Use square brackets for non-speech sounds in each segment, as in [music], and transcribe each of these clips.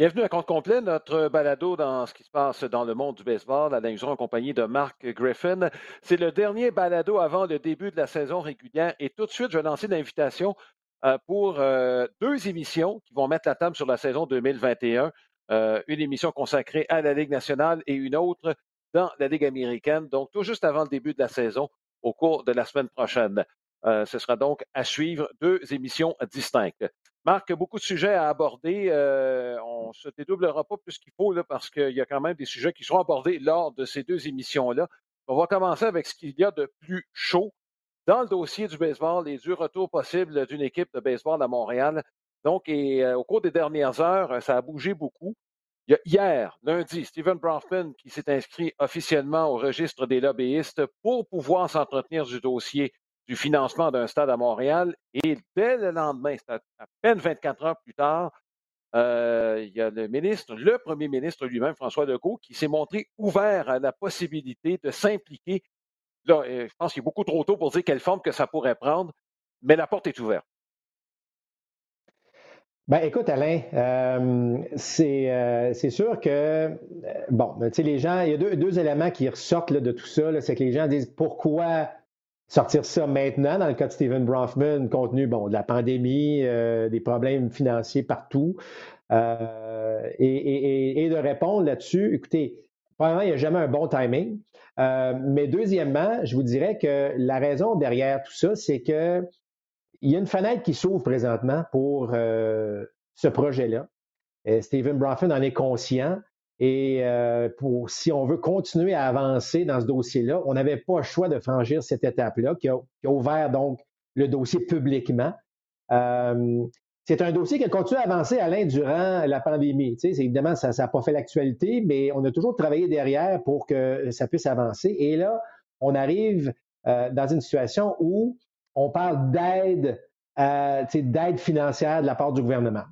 Bienvenue à compte complet, notre balado dans ce qui se passe dans le monde du baseball. Alain Juron en compagnie de Marc Griffin. C'est le dernier balado avant le début de la saison régulière. Et tout de suite, je vais lancer l'invitation euh, pour euh, deux émissions qui vont mettre la table sur la saison 2021. Euh, une émission consacrée à la Ligue nationale et une autre dans la Ligue américaine. Donc, tout juste avant le début de la saison, au cours de la semaine prochaine. ce sera donc à suivre deux émissions distinctes. Marc, beaucoup de sujets à aborder. Euh, on ne se dédoublera pas plus qu'il faut là, parce qu'il y a quand même des sujets qui seront abordés lors de ces deux émissions-là. On va commencer avec ce qu'il y a de plus chaud dans le dossier du baseball, les deux retours possibles d'une équipe de baseball à Montréal. Donc, et, euh, au cours des dernières heures, ça a bougé beaucoup. Hier, lundi, Stephen Bronfman qui s'est inscrit officiellement au registre des lobbyistes pour pouvoir s'entretenir du dossier du financement d'un stade à Montréal. Et dès le lendemain, c'est à, peine 24 heures plus tard, euh, il y a le ministre, le premier ministre lui-même, François Legault, qui s'est montré ouvert à la possibilité de s'impliquer. Euh, je pense qu'il est beaucoup trop tôt pour dire quelle forme que ça pourrait prendre, mais la porte est ouverte. Ben, écoute, Alain, euh, c'est sûr que, bon, tu sais, les gens, il y a deux, éléments qui ressortent de tout ça. C'est que les gens disent pourquoi sortir ça maintenant, dans le cas de Stephen Bronfman, compte tenu bon, de la pandémie, euh, des problèmes financiers partout, euh, et, de répondre là-dessus, écoutez, premièrement, il n'y a jamais un bon timing. Euh, mais deuxièmement, je vous dirais que la raison derrière tout ça, c'est que il y a une fenêtre qui s'ouvre présentement pour ce projet-là. Stephen Bronfman en est conscient. Et euh, pour, si on veut continuer à avancer dans ce dossier-là, on n'avait pas le choix de franchir cette étape-là, qui, a, ouvert donc le dossier publiquement. Euh, c'est un dossier qui a continué à avancer, Alain, durant la pandémie. Tu sais, évidemment, ça n'a pas fait l'actualité, mais on a toujours travaillé derrière pour que ça puisse avancer. Et là, on arrive euh, dans une situation où on parle d'aide, d'aide financière de la part du gouvernement.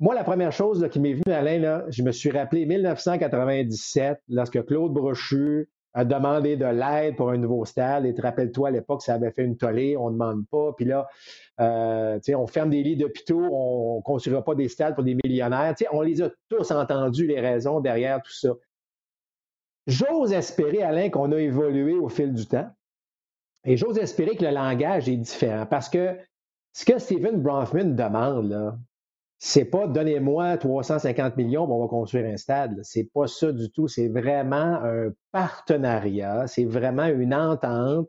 Moi, la première chose qui m'est venue, Alain, je me suis rappelé 1997, lorsque Claude Brochu a demandé de l'aide pour un nouveau stade. Et te rappelles-toi, à l'époque, ça avait fait une tollée, on ne demande pas. Puis là, euh, on ferme des lits d'hôpitaux, on ne construira pas des stades pour des millionnaires. on les a tous entendus, les raisons derrière tout ça. J'ose espérer, Alain, qu'on a évolué au fil du temps. Et j'ose espérer que le langage est différent parce que ce que Stephen Bronfman demande, là, c'est pas donnez-moi 350 millions, on va construire un stade. C'est pas ça du tout. C'est vraiment un partenariat. C'est vraiment une entente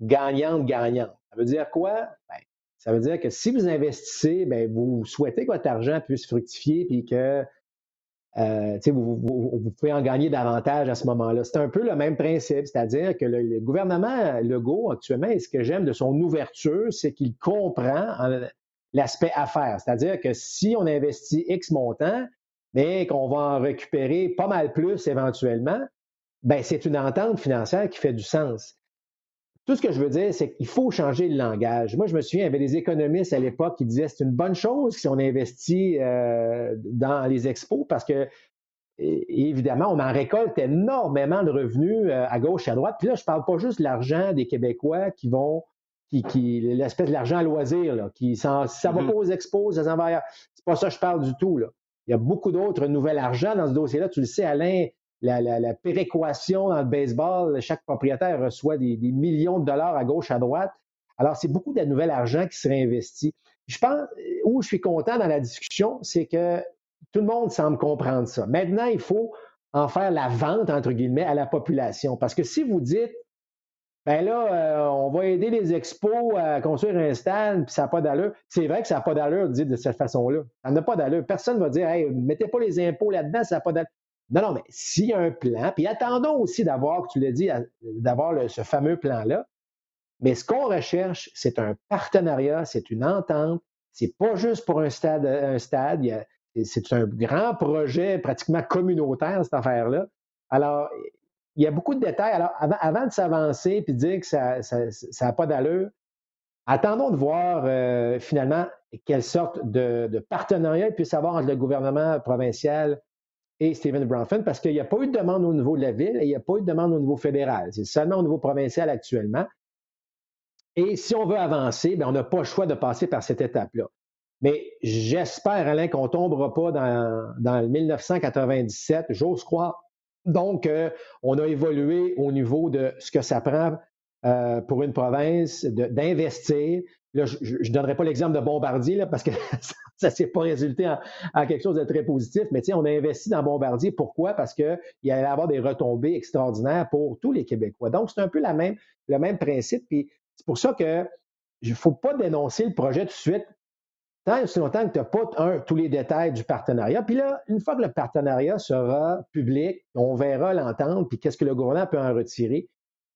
gagnante-gagnante. Ça veut dire quoi? Ben, ça veut dire que si vous investissez, ben, vous souhaitez que votre argent puisse fructifier puis que euh, vous, vous, pouvez en gagner davantage à ce moment-là. C'est un peu le même principe, c'est-à-dire que le, gouvernement Legault, actuellement, et ce que j'aime de son ouverture, c'est qu'il comprend l'aspect affaires. C'est-à-dire que si on investit X montant, mais qu'on va en récupérer pas mal plus éventuellement, ben c'est une entente financière qui fait du sens. Tout ce que je veux dire, c'est qu'il faut changer le langage. Moi, je me souviens, il y avait des économistes à l'époque qui disaient c'est une bonne chose si on investit euh, dans les expos parce que, évidemment, on en récolte énormément de revenus euh, à gauche et à droite. Puis là, je ne parle pas juste de l'argent des Québécois qui vont qui, l'espèce de l'argent à loisir, là, qui ça ne va mm-hmm. pas aux expos, ça s'en va ailleurs. C'est pas ça que je parle du tout. Là. Il y a beaucoup d'autres nouvel argent dans ce dossier-là. Tu le sais, Alain, la, péréquation dans le baseball, chaque propriétaire reçoit des, millions de dollars à gauche, à droite. Alors, c'est beaucoup de nouvel argent qui serait investi. Je pense, où je suis content dans la discussion, c'est que tout le monde semble comprendre ça. Maintenant, il faut en faire la vente, entre guillemets, à la population. Parce que si vous dites, ben là, euh, on va aider les expos à construire un stade, puis ça n'a pas d'allure. C'est vrai que ça n'a pas d'allure dire de cette façon-là. Ça n'a pas d'allure. Personne ne va dire, hey, mettez pas les impôts là-dedans, ça n'a pas d'allure. Non, non, mais s'il y a un plan, puis attendons aussi d'avoir, tu l'as dit, d'avoir ce fameux plan-là. Mais ce qu'on recherche, c'est un partenariat, c'est une entente. C'est pas juste pour un stade, un stade. C'est un grand projet pratiquement communautaire, cette affaire-là. Alors, il y a beaucoup de détails. Alors, avant, de s'avancer puis de dire que ça n'a pas d'allure, attendons de voir euh, finalement quelle sorte de, partenariat il puisse avoir entre le gouvernement provincial et Stephen Bronfman, parce qu'il n'y a pas eu de demande au niveau de la ville et il n'y a pas eu de demande au niveau fédéral. C'est seulement au niveau provincial actuellement. Et si on veut avancer, bien, on n'a pas le choix de passer par cette étape-là. Mais j'espère, Alain, qu'on ne tombera pas dans, dans le 1997, j'ose croire. Donc, euh, on a évolué au niveau de ce que ça prend euh, pour une province d'investir. Là, je ne donnerai pas l'exemple de Bombardier parce que [laughs] ça ne s'est pas résulté en, quelque chose de très positif, mais on a investi dans Bombardier. Pourquoi? Parce qu'il allait avoir des retombées extraordinaires pour tous les Québécois. Donc, c'est un peu la même, le même principe. C'est pour ça que il ne faut pas dénoncer le projet tout de suite tant et aussi longtemps que tu n'as pas tous les détails du partenariat. Puis là, une fois que le partenariat sera public, on verra l'entente, puis qu'est-ce que le gouvernement peut en retirer.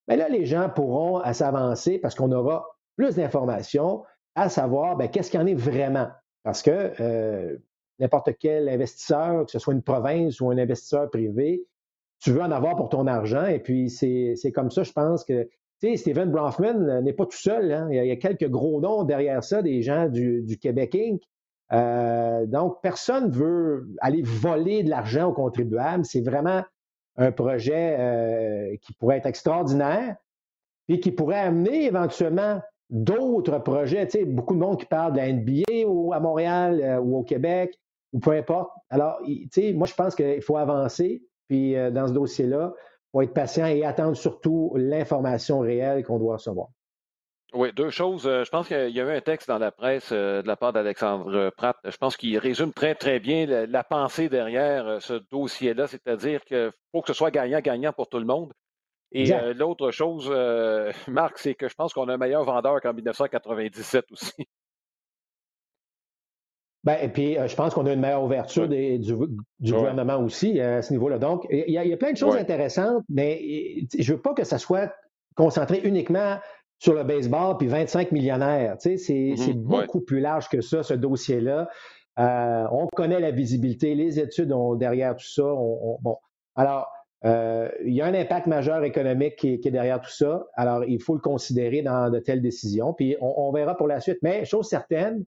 Mais là, les gens pourront s'avancer parce qu'on aura plus d'informations à savoir ben, qu'est-ce qu'il y en est vraiment. Parce que euh, n'importe quel investisseur, que ce soit une province ou un investisseur privé, tu veux en avoir pour ton argent. Et puis, c'est comme ça, je pense que Stephen Bronfman n'est pas tout seul. Hein. Il, y a, quelques gros noms derrière ça, des gens du, Québec Inc. Euh, donc, personne ne veut aller voler de l'argent aux contribuables. C'est vraiment un projet euh, qui pourrait être extraordinaire, puis qui pourrait amener éventuellement d'autres projets. Tu sais, beaucoup de monde qui parle de la NBA ou à Montréal euh, ou au Québec, ou peu importe. Alors, moi, je pense qu'il faut avancer. Puis, dans ce dossier-là, faut être patient et attendre surtout l'information réelle qu'on doit recevoir. Oui, deux choses. Euh, je pense qu'il y a eu un texte dans la presse euh, de la part d'Alexandre Pratt. Je pense qu'il résume très, très bien la, pensée derrière euh, ce dossier-là, c'est-à-dire qu'il faut que ce soit gagnant-gagnant pour tout le monde. Et l'autre chose, [laughs] Marc, c'est que je pense qu'on a un meilleur vendeur qu'en 1997 aussi. Ben, et puis, euh, je pense qu'on a une meilleure ouverture du, gouvernement aussi euh, à ce niveau-là. Donc, il y, a, plein de choses intéressantes, mais je ne veux pas que ça soit concentré uniquement sur le baseball puis 25 millionnaires. c'est mm-hmm. beaucoup plus large que ça, ce dossier-là. Euh, on connaît la visibilité, les études ont derrière tout ça. bon, alors, il y a un impact majeur économique qui, est derrière tout ça. Alors, il faut le considérer dans de telles décisions. Puis, on verra pour la suite. Mais, chose certaine,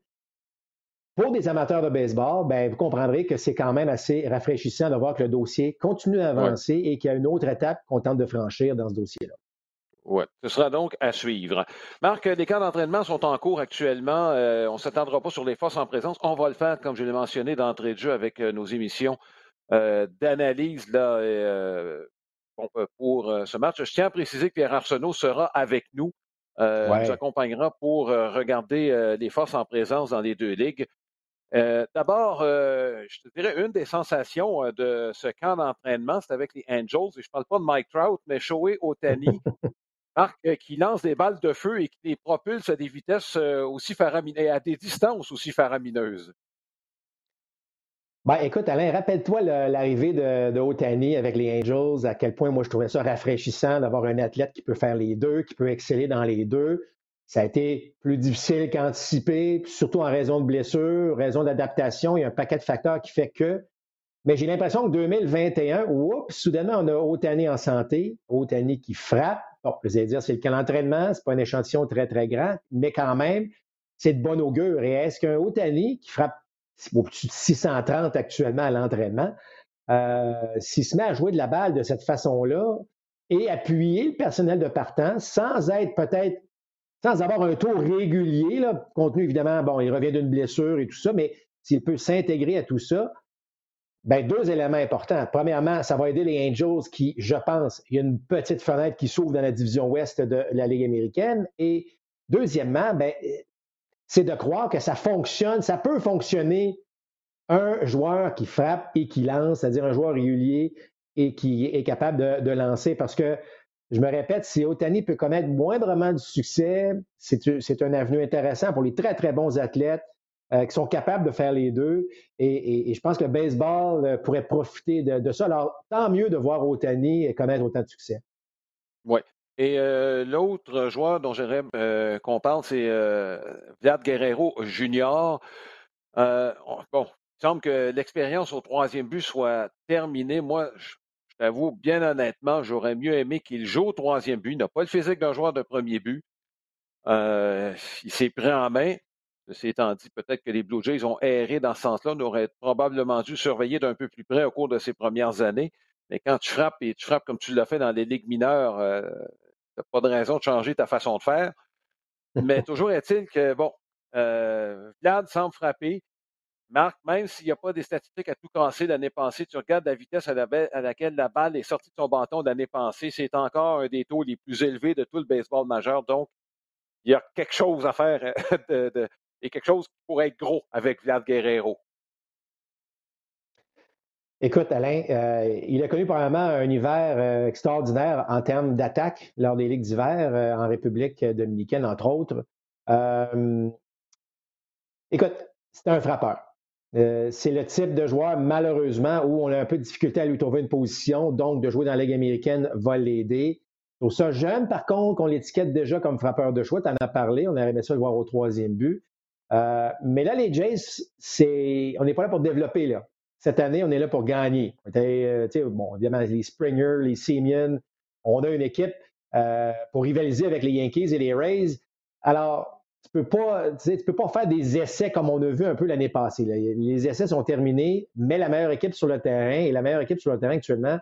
pour des amateurs de baseball, ben, vous comprendrez que c'est quand même assez rafraîchissant de voir que le dossier continue d'avancer et qu'il y a une autre étape qu'on tente de franchir dans ce dossier-là. Oui, ce sera donc à suivre. Marc, les camps d'entraînement sont en cours actuellement. Euh, on ne s'attendra pas sur les forces en présence. On va le faire, comme je l'ai mentionné d'entrée de jeu, avec euh, nos émissions euh, d'analyse là, pour ce match. Je tiens à préciser que Pierre Arsenault sera avec nous. nous accompagnera pour regarder les forces en présence dans les deux ligues. Euh, d'abord, euh, je te dirais, une des sensations euh, de ce camp d'entraînement, c'est avec les Angels, et je ne parle pas de Mike Trout, mais Shohei Otani, [laughs] qui lance des balles de feu et qui les propulse à des vitesses aussi faramineuses, à des distances aussi faramineuses. Ben, écoute, Alain, rappelle-toi l'arrivée de, de, Otani avec les Angels, à quel point moi je trouvais ça rafraîchissant d'avoir un athlète qui peut faire les deux, qui peut exceller dans les deux. Ça a été plus difficile qu'anticipé, surtout en raison de blessures, raison d'adaptation. Il y a un paquet de facteurs qui fait que. Mais j'ai l'impression que 2021, oups, soudainement, on a Otani en santé, Otani qui frappe. Bon, je vais dire, c'est le cas d'entraînement, c'est pas un échantillon très, très grand, mais quand même, c'est de bon augure. Et est-ce qu'un Otani qui frappe au-dessus de 630 actuellement à l'entraînement, euh, s'il se met à jouer de la balle de cette façon-là et appuyer le personnel de partant sans être peut-être sans avoir un tour régulier, là, compte évidemment, bon, il revient d'une blessure et tout ça, mais s'il peut s'intégrer à tout ça, ben, deux éléments importants. Premièrement, ça va aider les Angels qui, je pense, il y a une petite fenêtre qui s'ouvre dans la division ouest de la Ligue américaine. Et deuxièmement, ben, c'est de croire que ça fonctionne, ça peut fonctionner un joueur qui frappe et qui lance, c'est-à-dire un joueur régulier et qui est capable de lancer parce que je me répète, si Otani peut connaître moindrement du succès, c'est un avenue intéressant pour les très, très bons athlètes euh, qui sont capables de faire les deux. Et, je pense que le baseball euh, pourrait profiter de, ça. Alors, tant mieux de voir Otani connaître autant de succès. Oui. Et l'autre joueur dont j'aimerais qu'on parle, c'est Vlad Guerrero Junior. bon, il semble que l'expérience au troisième but soit terminée. Moi, je, t'avoue, bien honnêtement, j'aurais mieux aimé qu'il joue au troisième but. Il n'a pas le physique d'un joueur de premier but. Euh, il s'est pris en main. Ceci étant dit, peut-être que les Blue Jays ont erré dans ce sens-là. On aurait probablement dû surveiller d'un peu plus près au cours de ces premières années. Mais quand tu frappes et tu frappes comme tu l'as fait dans les ligues mineures, euh, tu n'as pas de raison de changer ta façon de faire. Mais toujours est-il que, bon, euh, Vlad semble frapper. Marc, même s'il n'y a pas des statistiques à tout casser l'année passée, tu regardes la vitesse à, laquelle la balle est sortie de son bâton l'année passée, c'est encore un des taux les plus élevés de tout le baseball majeur. Donc, il y a quelque chose à faire euh, [laughs] et quelque chose qui pourrait être gros avec Vlad Guerrero. Écoute, Alain, euh, il a connu probablement un hiver euh, extraordinaire en termes d'attaque lors des ligues d'hiver en République dominicaine, entre autres. écoute, c'est un frappeur. Euh, c'est le type de joueur, malheureusement, où on a un peu de difficulté à lui trouver une position. Donc, de jouer dans la Ligue américaine va l'aider. Pour ça jeune, par contre, on l'étiquette déjà comme frappeur de choix. Tu en as parlé. On aurait aimé ça le voir au troisième but. Euh, mais là, les Jays, c'est, on n'est pas là pour développer. Là. Cette année, on est là pour gagner. Euh, bon, évidemment, les Springer, les Simeon, on a une équipe pour rivaliser avec les Yankees et les Rays. Alors, tu peux pas, tu, peux pas faire des essais comme on a vu un peu l'année passée. Les essais sont terminés, mais la meilleure équipe sur le terrain et la meilleure équipe sur le terrain actuellement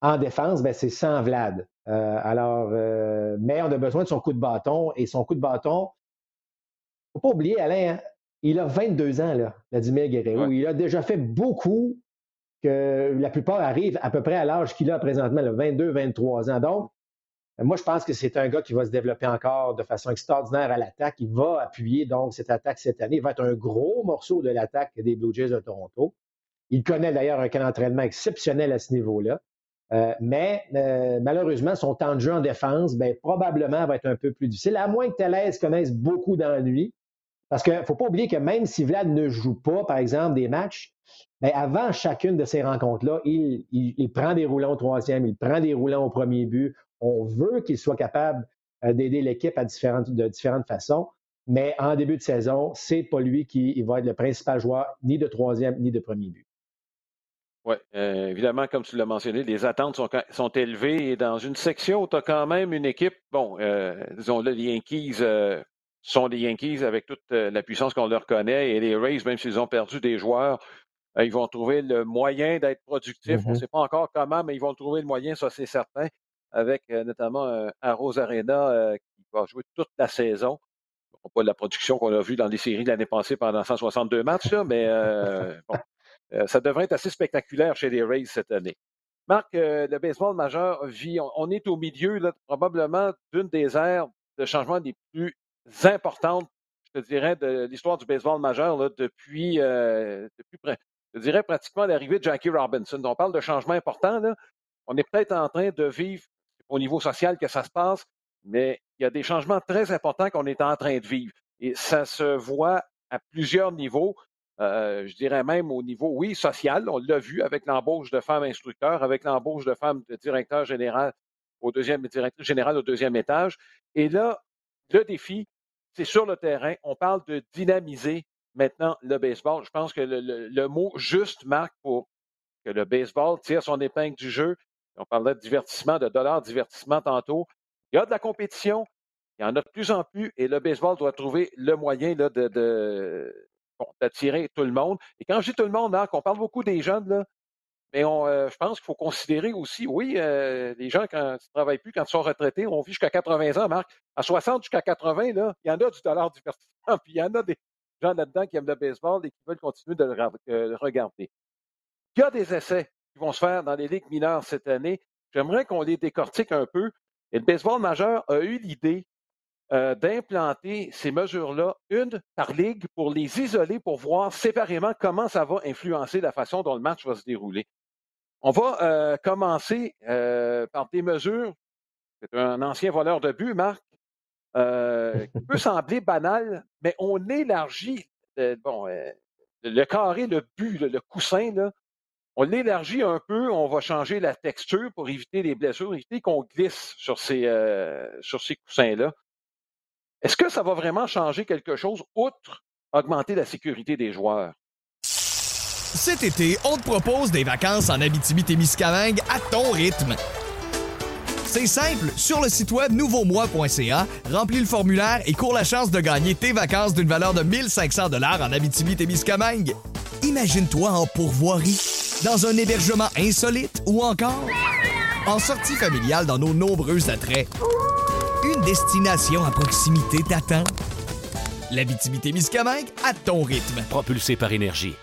en défense, ben, c'est sans Vlad. Euh, alors, euh, mais on a besoin de son coup de bâton et son coup de bâton, faut pas oublier, Alain, hein, il a 22 ans, là, Vladimir Guerrero. Il a déjà fait beaucoup que la plupart arrivent à peu près à l'âge qu'il a présentement, 22, 23 ans. Donc, moi, je pense que c'est un gars qui va se développer encore de façon extraordinaire à l'attaque. Il va appuyer donc cette attaque cette année. Il va être un gros morceau de l'attaque des Blue Jays de Toronto. Il connaît d'ailleurs un camp d'entraînement exceptionnel à ce niveau-là. Euh, mais euh, malheureusement, son temps de jeu en défense, ben, probablement va être un peu plus difficile, à moins que Tellez connaisse beaucoup d'ennuis. Parce qu'il ne faut pas oublier que même si Vlad ne joue pas, par exemple, des matchs, ben, avant chacune de ces rencontres-là, il, prend des roulants au troisième, il prend des roulants au premier but. On veut qu'il soit capable euh, d'aider l'équipe à différentes, de différentes façons, mais en début de saison, c'est pas lui qui va être le principal joueur, ni de troisième, ni de premier but. Oui, euh, évidemment, comme tu l'as mentionné, les attentes sont, sont, élevées et dans une section où tu as quand même une équipe, bon, euh, disons-le, les Yankees sont des Yankees avec toute la puissance qu'on leur connaît et les Rays, même s'ils ont perdu des joueurs, ils vont trouver le moyen d'être productifs. On ne mm-hmm. sait pas encore comment, mais ils vont trouver le moyen, ça c'est certain avec euh, notamment un euh, Rose Arena euh, qui va jouer toute la saison. Pas la production qu'on a vue dans les séries l'année passée pendant 162 matchs, mais bon, ça devrait être assez spectaculaire chez les Rays cette année. Marc, le baseball majeur vit, on, est au milieu là, probablement d'une des aires de changement les plus importantes, je te dirais, de l'histoire du baseball majeur là, depuis, depuis je dirais pratiquement l'arrivée de Jackie Robinson. On parle de changements importants. Là. On est peut-être en train de vivre au niveau social que ça se passe, mais il y a des changements très importants qu'on est en train de vivre. Et ça se voit à plusieurs niveaux. Euh, je dirais même au niveau, oui, social. On l'a vu avec l'embauche de femmes instructeurs, avec l'embauche de femmes de directeur général au deuxième, directeur général au deuxième étage. Et là, le défi, c'est sur le terrain. On parle de dynamiser maintenant le baseball. Je pense que le, le mot juste marque pour que le baseball tire son épingle du jeu, on parlait de divertissement, de dollars divertissement tantôt. Il y a de la compétition, il y en a de plus en plus, et le baseball doit trouver le moyen d'attirer tout le monde. Et quand je dis tout le monde, Marc, on parle beaucoup des jeunes, là, mais euh, je pense qu'il faut considérer aussi, oui, euh, les gens, quand ils ne travaillent plus, quand ils sont retraités, on vit jusqu'à 80 ans, Marc. À 60 jusqu'à 80, là, il y en a du dollar divertissement, [laughs] puis il y en a des gens là-dedans qui aiment le baseball et qui veulent continuer de le euh, regarder. Il y a des essais vont se faire dans les ligues mineures cette année. J'aimerais qu'on les décortique un peu. Et le baseball majeur a eu l'idée euh, d'implanter ces mesures-là, une par ligue, pour les isoler, pour voir séparément comment ça va influencer la façon dont le match va se dérouler. On va euh, commencer euh, par des mesures. C'est un ancien voleur de but, Marc, qui peut [laughs] sembler banal, mais on élargit bon, le carré, le but, le, coussin, là, on l'élargit un peu, on va changer la texture pour éviter les blessures, éviter qu'on glisse sur ces, sur ces coussins-là. Est-ce que ça va vraiment changer quelque chose outre augmenter la sécurité des joueurs? Cet été, on te propose des vacances en Abitibi-Témiscamingue à ton rythme. C'est simple, sur le site web nouveaumois.ca, remplis le formulaire et cours la chance de gagner tes vacances d'une valeur de 1500 dollars en Abitibi-Témiscamingue. Imagine-toi en pourvoirie, dans un hébergement insolite ou encore en sortie familiale dans nos nombreux attraits. Une destination à proximité t'attend. L'Abitibi-Témiscamingue à ton rythme. Propulsé par énergie.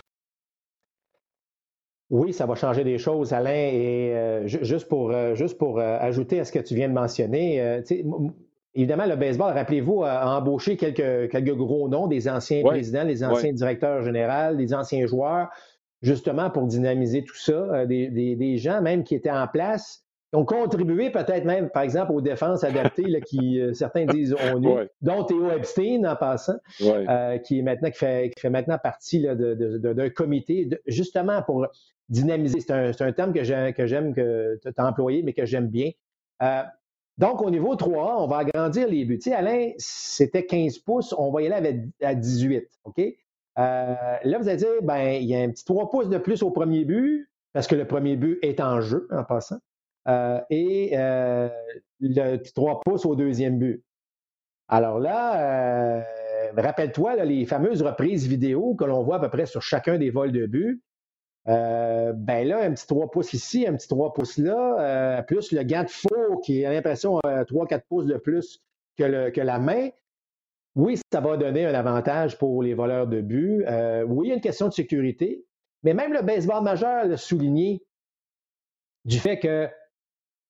Oui, ça va changer des choses, Alain. Et euh, juste pour, euh, juste pour euh, ajouter à ce que tu viens de mentionner, évidemment, le baseball, rappelez-vous, a embauché quelques, quelques gros noms, des anciens présidents, des anciens directeurs généraux, des anciens joueurs, justement pour dynamiser tout ça. Des, des, gens même qui étaient en place ont contribué peut-être même, par exemple, aux défenses adaptées, là, qui certains disent [laughs] ont eu, dont Théo Epstein en passant, qui est maintenant qui fait, qui fait maintenant partie d'un comité justement pour dynamiser. C'est un, terme que j'aime que, tu as employé, mais que j'aime bien. Euh, donc, au niveau 3 on va agrandir les buts. Tu sais, Alain, c'était 15 pouces, on va y aller à 18. OK? Euh, là, vous allez dire, ben, il y a un petit 3 pouces de plus au premier but, parce que le premier but est en jeu, en passant. Euh, et le petit 3 pouces au deuxième but. Alors là, rappelle-toi les fameuses reprises vidéo que l'on voit à peu près sur chacun des vols de but. Euh, ben là, un petit 3 pouces ici, un petit 3 pouces là, euh, plus le gant de faux qui a l'impression 3-4 pouces de plus le, que, la main. Oui, ça va donner un avantage pour les voleurs de but. Euh, oui, il y a une question de sécurité, mais même le baseball majeur l'a souligné du fait que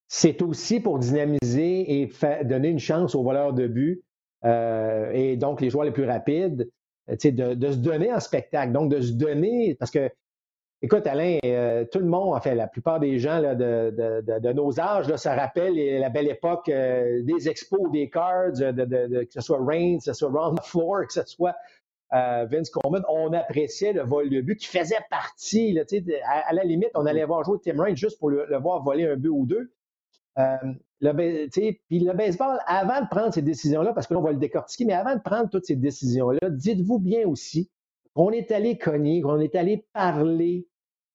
c'est aussi pour dynamiser et donner une chance aux voleurs de but et donc les joueurs les plus rapides, de, de se donner en spectacle. Donc, de se donner, parce que Écoute, Alain, euh, tout le monde, enfin, la plupart des gens de, nos âges là, ça rappelle la belle époque euh, des expos, des cards, que ce soit Reigns, que ce soit Ron Floor, que ce soit euh, Vince Coleman. On appréciait le vol de but qui faisait partie. Là, à, à, la limite, on allait voir jouer Tim Raines juste pour le, voir voler un but ou deux. le, puis le baseball, avant de prendre ces décisions-là, parce que là, on va le décortiquer, mais avant de prendre toutes ces décisions-là, dites-vous bien aussi on est allé cogner, on est allé parler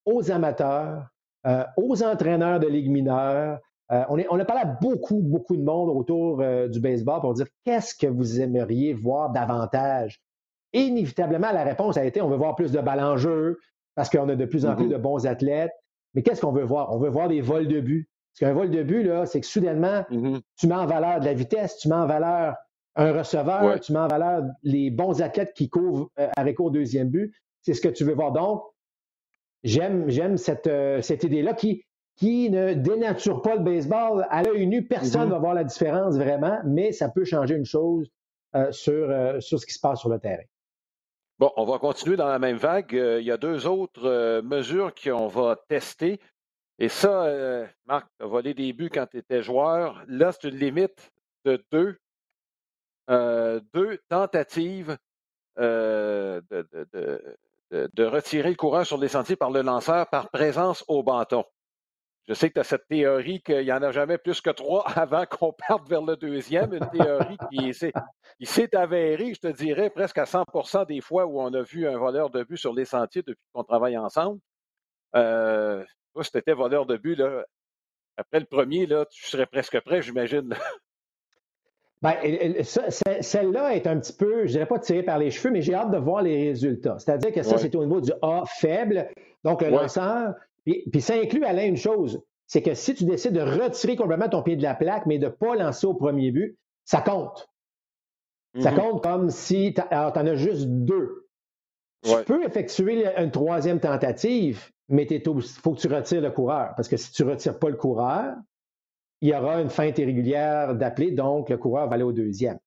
aux amateurs, euh, aux entraîneurs de Ligue mineure. Euh, on, on, a parlé à beaucoup, beaucoup de monde autour euh, du baseball pour dire qu'est-ce que vous aimeriez voir davantage. inévitablement, la réponse a été on veut voir plus de balles en jeu parce qu'on a de plus en plus mm-hmm. de bons athlètes. Mais qu'est-ce qu'on veut voir? On veut voir des vols de but. Parce qu'un vol de but, là, c'est que soudainement, mm-hmm. tu mets en valeur de la vitesse, tu mets en valeur un receveur, tu mets en valeur les bons athlètes qui couvrent euh, avec au deuxième but. C'est ce que tu veux voir. Donc, j'aime, j'aime cette, euh, cette idée-là qui, qui ne dénature pas le baseball. À l'œil nu, personne ne mm-hmm. va voir la différence vraiment, mais ça peut changer une chose euh, sur, sur ce qui se passe sur le terrain. Bon, on va continuer dans la même vague. il y a deux autres mesures qu'on va tester. Et ça, Marc, tu as volé des buts quand tu étais joueur. Là, c'est une limite de deux euh, deux tentatives euh, de, retirer le coureur sur les sentiers par le lanceur par présence au bâton. Je sais que tu as cette théorie qu'il n'y en a jamais plus que trois [laughs] avant qu'on parte vers le deuxième, une théorie qui s'est avérée, je te dirais, presque à 100% des fois où on a vu un voleur de but sur les sentiers depuis qu'on travaille ensemble. Euh, si tu étais voleur de but, là, après le premier, là, tu serais presque prêt, j'imagine. Ben, celle-là est un petit peu, je dirais pas tirée par les cheveux, mais j'ai hâte de voir les résultats. C'est-à-dire que ça, c'est au niveau du A faible, donc le lanceur. Puis, ça inclut, Alain, une chose, c'est que si tu décides de retirer complètement ton pied de la plaque, mais de ne pas lancer au premier but, ça compte. Ça mm-hmm. compte comme si tu en as juste deux. Tu peux effectuer une troisième tentative, mais il faut que tu retires le coureur. Parce que si tu ne retires pas le coureur, il y aura une feinte irrégulière d'appeler, donc le coureur va aller au deuxième.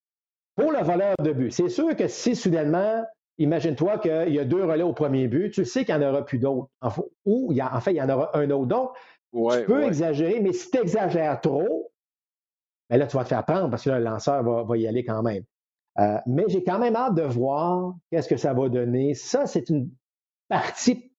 Pour le voleur de but, c'est sûr que si soudainement, imagine-toi qu'il y a deux relais au premier but, tu sais qu'il n'y en aura plus d'autres. Ou il y a, en fait, il y en aura un autre. Donc, tu peux exagérer, mais si tu exagères trop, ben là, tu vas te faire prendre parce que le lanceur va, y aller quand même. Euh, mais j'ai quand même hâte de voir qu'est-ce que ça va donner. Ça, c'est une partie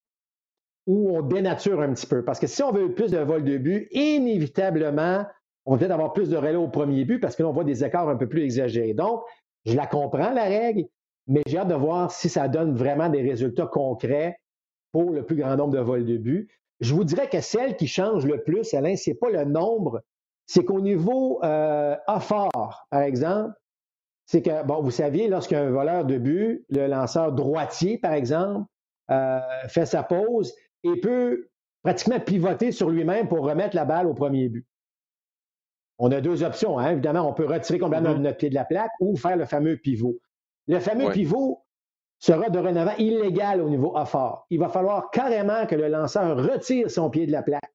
où on dénature un petit peu. Parce que si on veut plus de vol de but, inévitablement, on va peut-être avoir plus de relais au premier but parce que là, on voit des écarts un peu plus exagérés. Donc, je la comprends, la règle, mais j'ai hâte de voir si ça donne vraiment des résultats concrets pour le plus grand nombre de vols de but. Je vous dirais que celle qui change le plus, Alain, ce n'est pas le nombre, c'est qu'au niveau euh, fort, par exemple, c'est que, bon, vous saviez, lorsqu'un voleur de but, le lanceur droitier, par exemple, euh, fait sa pause et peut pratiquement pivoter sur lui-même pour remettre la balle au premier but. On a deux options. Hein. Évidemment, on peut retirer complètement mm-hmm. notre pied de la plaque ou faire le fameux pivot. Le fameux pivot sera dorénavant illégal au niveau fort. Il va falloir carrément que le lanceur retire son pied de la plaque.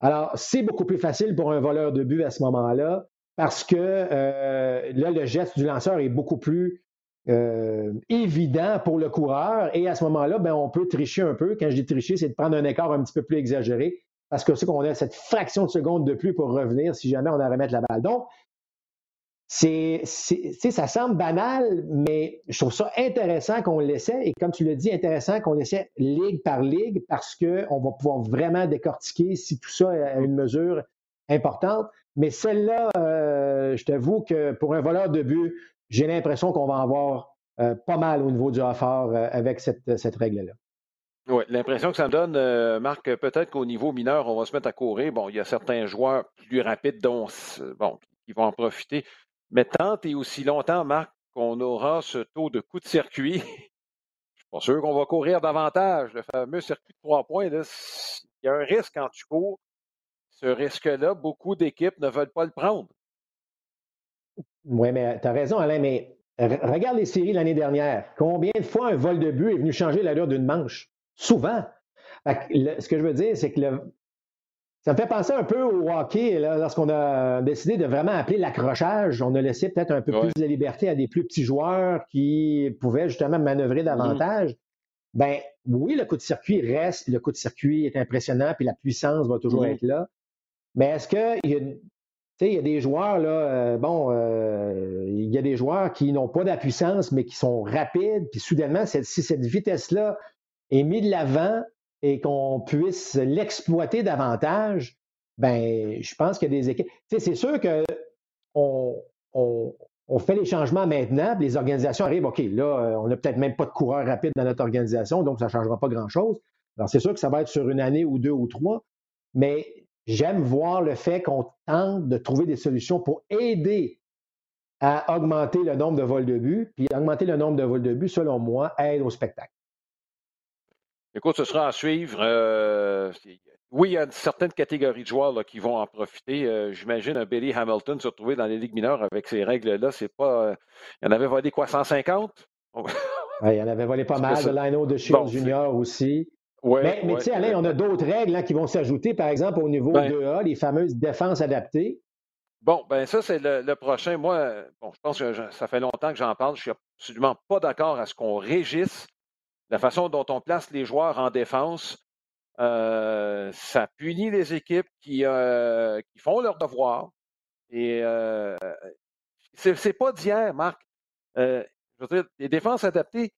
Alors, c'est beaucoup plus facile pour un voleur de but à ce moment-là parce que euh, là, le geste du lanceur est beaucoup plus euh, évident pour le coureur. Et à ce moment-là, ben, on peut tricher un peu. Quand je dis tricher, c'est de prendre un écart un petit peu plus exagéré parce que c'est qu'on a cette fraction de seconde de plus pour revenir si jamais on a remettre la balle. Donc, c'est, ça semble banal, mais je trouve ça intéressant qu'on l'essaie. Et comme tu l'as dit, intéressant qu'on l'essaie ligue par ligue parce qu'on va pouvoir vraiment décortiquer si tout ça a une mesure importante. Mais celle-là, euh, je t'avoue que pour un voleur de but, j'ai l'impression qu'on va en avoir euh, pas mal au niveau du offert euh, avec cette, cette règle-là. Oui, l'impression que ça me donne, Marc, peut-être qu'au niveau mineur, on va se mettre à courir. Bon, il y a certains joueurs plus rapides dont bon, qui vont en profiter. Mais tant et aussi longtemps, Marc, qu'on aura ce taux de coup de circuit, [laughs] je suis pas sûr qu'on va courir davantage. Le fameux circuit de trois points, il y a un risque quand tu cours. Ce risque-là, beaucoup d'équipes ne veulent pas le prendre. Oui, mais tu as raison, Alain, mais regarde les séries l'année dernière. Combien de fois un vol de but est venu changer l'allure d'une manche? Souvent. ce que je veux dire, c'est que le, ça me fait penser un peu au hockey, lorsqu'on a décidé de vraiment appeler l'accrochage. On a laissé peut-être un peu plus de liberté à des plus petits joueurs qui pouvaient justement manœuvrer davantage. Mm-hmm. Ben oui, le coup de circuit reste, le coup de circuit est impressionnant, puis la puissance va toujours mm-hmm. être là. Mais est-ce qu'il y a il y a des joueurs, là, euh, bon, euh, il y a des joueurs qui n'ont pas de puissance, mais qui sont rapides, puis soudainement, si cette vitesse-là est mise de l'avant, et qu'on puisse l'exploiter davantage, ben, je pense qu'il y a des équipes. c'est sûr qu'on on, fait les changements maintenant, les organisations arrivent, OK, là, euh, on n'a peut-être même pas de coureur rapide dans notre organisation, donc ça ne changera pas grand-chose. Alors, c'est sûr que ça va être sur une année ou deux ou trois, mais j'aime voir le fait qu'on tente de trouver des solutions pour aider à augmenter le nombre de vols de but, puis augmenter le nombre de vols de but, selon moi, aide au spectacle. Écoute, ce sera à suivre. Euh, oui, il y a certaines catégories de joueurs qui vont en profiter. Euh, j'imagine un Billy Hamilton se retrouver dans les ligues mineures avec ces règles-là. C'est pas. Euh, il y en avait volé quoi, 150? il y en avait volé pas [laughs] mal. De Lino de Shield Junior aussi. Mais, tu sais, Alain, on a d'autres règles qui vont s'ajouter, par exemple, au niveau 2A, ben les fameuses défenses adaptées. Bon, ben ça, c'est le, prochain. Moi, bon, je pense que ça fait longtemps que j'en parle. Je suis absolument pas d'accord à ce qu'on régisse la façon dont on place les joueurs en défense, euh, ça punit les équipes qui, euh, qui font leur devoir. Et euh, c'est pas d'hier, Marc. Euh, je veux dire, les défenses adaptées,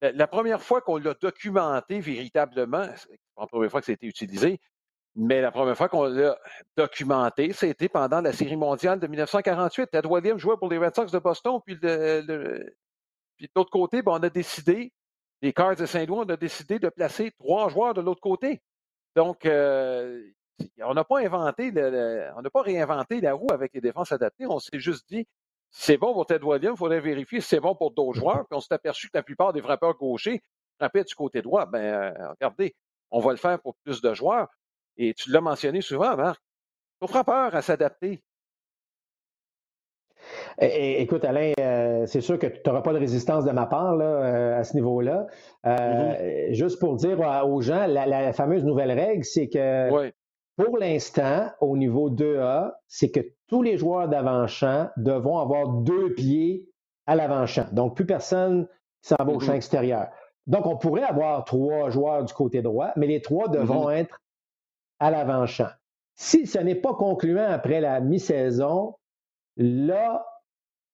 la, première fois qu'on l'a documenté véritablement, c'est la première fois que ça a été utilisé, mais la première fois qu'on l'a documenté, c'était pendant la Série mondiale de 1948. Ted Williams jouait pour les Red Sox de Boston, puis, de l'autre côté, ben, on a décidé les Cards de Saint-Louis, on a décidé de placer trois joueurs de l'autre côté. Donc, euh, on n'a pas inventé, on n'a pas réinventé la roue avec les défenses adaptées. On s'est juste dit, c'est bon pour Ted Williams, il faudrait vérifier si c'est bon pour d'autres joueurs. Puis on s'est aperçu que la plupart des frappeurs gauchers frappaient du côté droit. Ben, euh, regardez, on va le faire pour plus de joueurs. Et tu l'as mentionné souvent, Marc. Nos frappeurs à s'adapter. Écoute, Alain, euh, c'est sûr que tu n'auras pas de résistance de ma part euh, à ce niveau-là. Euh, mm-hmm. Juste pour dire aux gens, la, fameuse nouvelle règle, c'est que pour l'instant, au niveau 2A, c'est que tous les joueurs d'avant-champ devront avoir deux pieds à l'avant-champ. Donc, plus personne s'en va au champ mm-hmm. extérieur. Donc, on pourrait avoir trois joueurs du côté droit, mais les trois devront mm-hmm. être à l'avant-champ. Si ce n'est pas concluant après la mi-saison, là,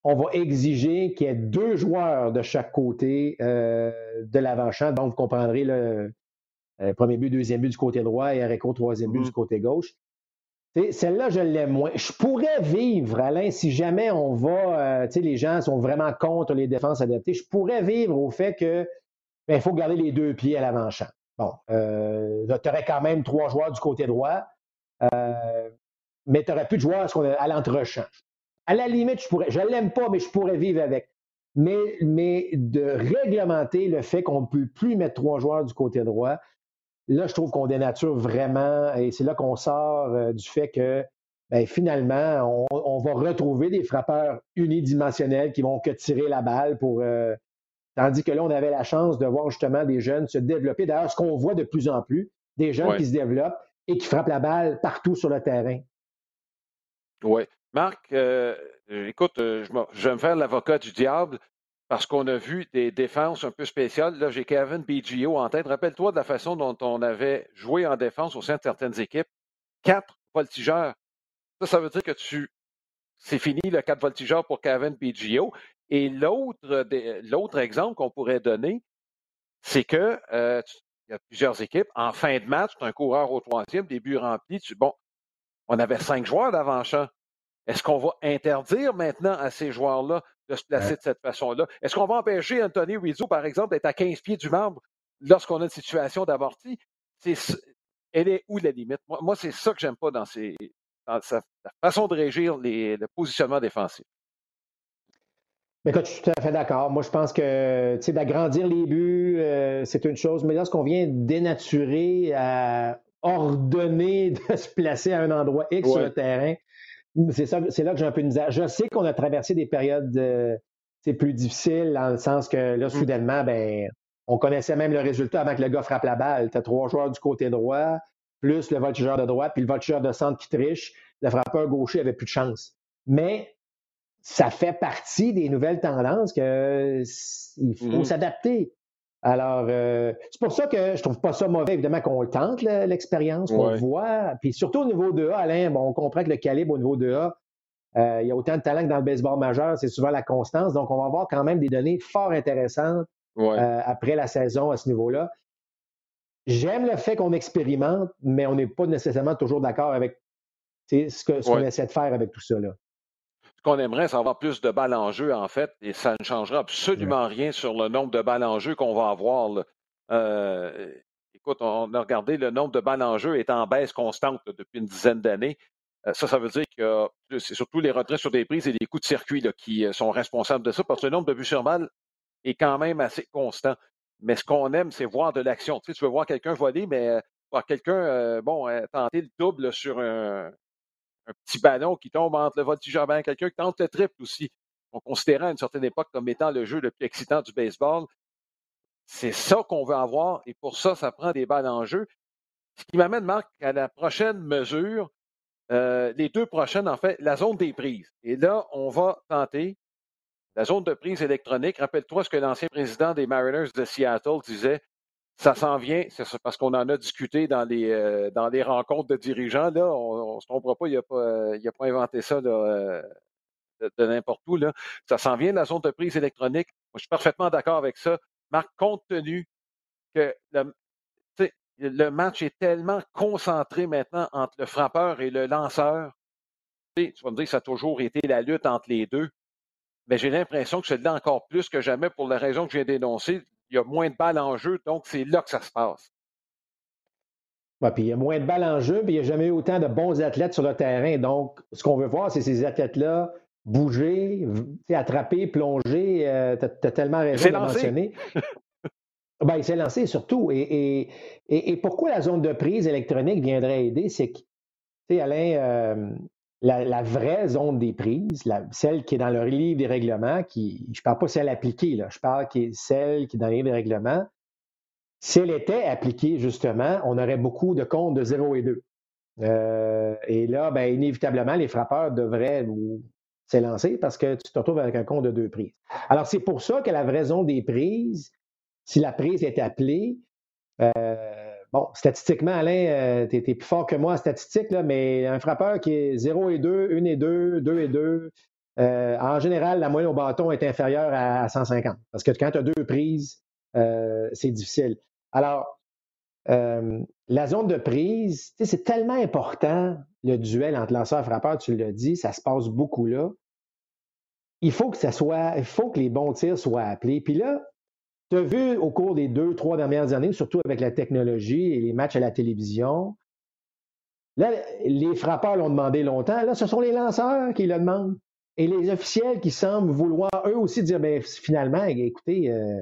on va exiger qu'il y ait deux joueurs de chaque côté euh, de l'avant-champ. Donc, vous comprendrez le, premier but, deuxième but du côté droit et Areco, troisième but du mm-hmm. côté gauche. Celle-là, je l'aime moins. Je pourrais vivre, Alain, si jamais on va, euh, tu sais, les gens sont vraiment contre les défenses adaptées, je pourrais vivre au fait que ben, il faut garder les deux pieds à l'avant-champ. Bon, euh, tu aurais quand même trois joueurs du côté droit, euh, mais tu n'aurais plus de joueurs à l'entrechamp. À la limite, je pourrais, je l'aime pas, mais je pourrais vivre avec. Mais, mais de réglementer le fait qu'on ne peut plus mettre trois joueurs du côté droit, là, je trouve qu'on dénature vraiment, et c'est là qu'on sort euh, du fait que ben, finalement, on, va retrouver des frappeurs unidimensionnels qui vont que tirer la balle pour. Euh, tandis que là, on avait la chance de voir justement des jeunes se développer. D'ailleurs, ce qu'on voit de plus en plus, des jeunes qui se développent et qui frappent la balle partout sur le terrain. Oui. Marc, euh, écoute, je, je vais me faire l'avocat du diable parce qu'on a vu des défenses un peu spéciales. Là, j'ai Kevin BGO en tête. Rappelle-toi de la façon dont on avait joué en défense au sein de certaines équipes. Quatre voltigeurs. Ça, ça veut dire que tu c'est fini le quatre voltigeurs pour Kevin BGO. Et l'autre, exemple qu'on pourrait donner, c'est que euh, il y a plusieurs équipes. En fin de match, tu as un coureur au troisième, début rempli. Tu, bon, on avait cinq joueurs d'avant-champ. Est-ce qu'on va interdire maintenant à ces joueurs-là de se placer de cette façon-là. Est-ce qu'on va empêcher Anthony Rizzo, par exemple, d'être à 15 pieds du membre lorsqu'on a une situation d'amorti? Elle est où la limite? Moi, c'est ça que j'aime pas dans, sa façon de régir les, le positionnement défensif. Écoute, je suis tout à fait d'accord. Moi, je pense que d'agrandir les buts, euh, c'est une chose, mais lorsqu'on vient dénaturer à ordonner [laughs] de se placer à un endroit X sur le terrain, c'est ça, c'est là que j'ai un peu de misère. Je sais qu'on a traversé des périodes c'est plus difficiles, dans le sens que là, mm. soudainement, ben, on connaissait même le résultat avant que le gars frappe la balle. Tu as trois joueurs du côté droit, plus le voltigeur de droite, puis le voltigeur de centre qui triche. Le frappeur gaucher avait plus de chance. Mais ça fait partie des nouvelles tendances qu'il faut mm. s'adapter. Alors, euh, c'est pour ça que je trouve pas ça mauvais, évidemment, qu'on le tente, l'expérience, qu'on le voit. Puis surtout au niveau de A, Alain, bon, on comprend que le calibre au niveau de A, euh, il y a autant de talent que dans le baseball majeur, c'est souvent la constance. Donc, on va avoir quand même des données fort intéressantes euh, après la saison à ce niveau-là. J'aime le fait qu'on expérimente, mais on n'est pas nécessairement toujours d'accord avec ce qu'on essaie de faire avec tout ça. Là qu'on aimerait, c'est avoir plus de balles en jeu, en fait, et ça ne changera absolument rien sur le nombre de balles en jeu qu'on va avoir. Euh, écoute, on a regardé le nombre de balles en jeu est en baisse constante depuis une dizaine d'années. Euh, ça, ça veut dire que c'est surtout les retraits sur des prises et les coups de circuit qui euh, sont responsables de ça, parce que le nombre de buts sur balle est quand même assez constant. Mais ce qu'on aime, c'est voir de l'action. Tu, sais, tu veux voir quelqu'un voler, mais voir quelqu'un bon, tenter le double sur un, un petit ballon qui tombe entre le voltigeur et quelqu'un qui tente le triple aussi. On considérait à une certaine époque comme étant le jeu le plus excitant du baseball. C'est ça qu'on veut avoir et pour ça, ça prend des balles en jeu. Ce qui m'amène, Marc, à la prochaine mesure, euh, les deux prochaines, en fait, la zone des prises. Et là, on va tenter la zone de prise électronique. Rappelle-toi ce que l'ancien président des Mariners de Seattle disait ça s'en vient, c'est parce qu'on en a discuté dans les, euh, dans les rencontres de dirigeants. Là, on ne se trompera pas, il n'a pas, il a pas inventé ça euh, de, n'importe où. Là. Ça s'en vient la zone de prise électronique. Moi, je suis parfaitement d'accord avec ça. Marc, compte tenu que le, le match est tellement concentré maintenant entre le frappeur et le lanceur. Tu vas me dire que ça a toujours été la lutte entre les deux. Mais j'ai l'impression que c'est là encore plus que jamais pour la raison que j'ai dénoncée il y a moins de balles en jeu, donc c'est là que ça se passe. Oui, puis il y a moins de balles en jeu, puis il n'y a jamais eu autant de bons athlètes sur le terrain. Donc, ce qu'on veut voir, c'est ces athlètes-là bouger, attraper, plonger. Euh, tu as, tellement raison de mentionner. [laughs] ben, il s'est lancé surtout. Et, et, pourquoi la zone de prise électronique viendrait aider? C'est que, tu sais, Alain, euh, la, vraie zone des prises, celle qui est dans le livre des règlements, qui, je ne parle pas celle appliquée, je parle qui est celle qui est dans le livre des règlements, si elle était appliquée, justement, on aurait beaucoup de comptes de 0 et 2. Euh, et là, ben, inévitablement, les frappeurs devraient s'élancer parce que tu te retrouves avec un compte de deux prises. Alors, c'est pour ça que la vraie zone des prises, si la prise est appelée, euh, Bon, statistiquement, Alain, euh, tu es, plus fort que moi en statistique, mais un frappeur qui est 0 et 2, 1 et 2, 2 et 2, en général, la moyenne au bâton est inférieure à 150. Parce que quand tu as deux prises, c'est difficile. Alors, la zone de prise, c'est tellement important, le duel entre lanceur et frappeur, tu l'as dit, ça se passe beaucoup là. Il faut que ça soit, il faut que les bons tirs soient appelés. Puis là, tu as vu au cours des deux, trois dernières années, surtout avec la technologie et les matchs à la télévision, là, les frappeurs l'ont demandé longtemps. Là, ce sont les lanceurs qui le demandent. Et les officiels qui semblent vouloir eux aussi dire, ben, finalement, écoutez, euh,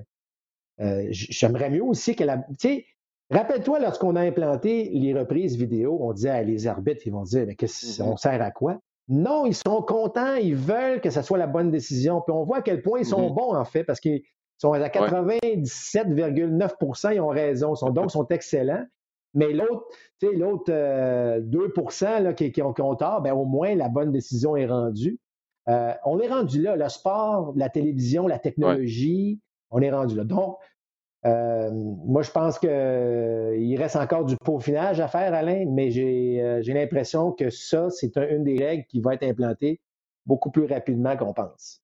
euh, j'aimerais mieux aussi que la. Tu sais, Rappelle-toi, lorsqu'on a implanté les reprises vidéo, on disait à les arbitres, ils vont dire, mais qu'est-ce, mm-hmm. on sert à quoi? Non, ils sont contents, ils veulent que ce soit la bonne décision. Puis on voit à quel point ils sont mm-hmm. bons, en fait, parce qu'ils sont à 97,9 ils ont raison, sont, donc ils sont excellents. Mais l'autre, tu sais, l'autre 2 euh, là, qui, ont, tort, ben, au moins la bonne décision est rendue. Euh, on est rendu là, le sport, la télévision, la technologie, on est rendu là. Donc, euh, moi, je pense qu'il reste encore du peaufinage à faire, Alain, mais j'ai l'impression que ça, c'est une des règles qui va être implantée beaucoup plus rapidement qu'on pense.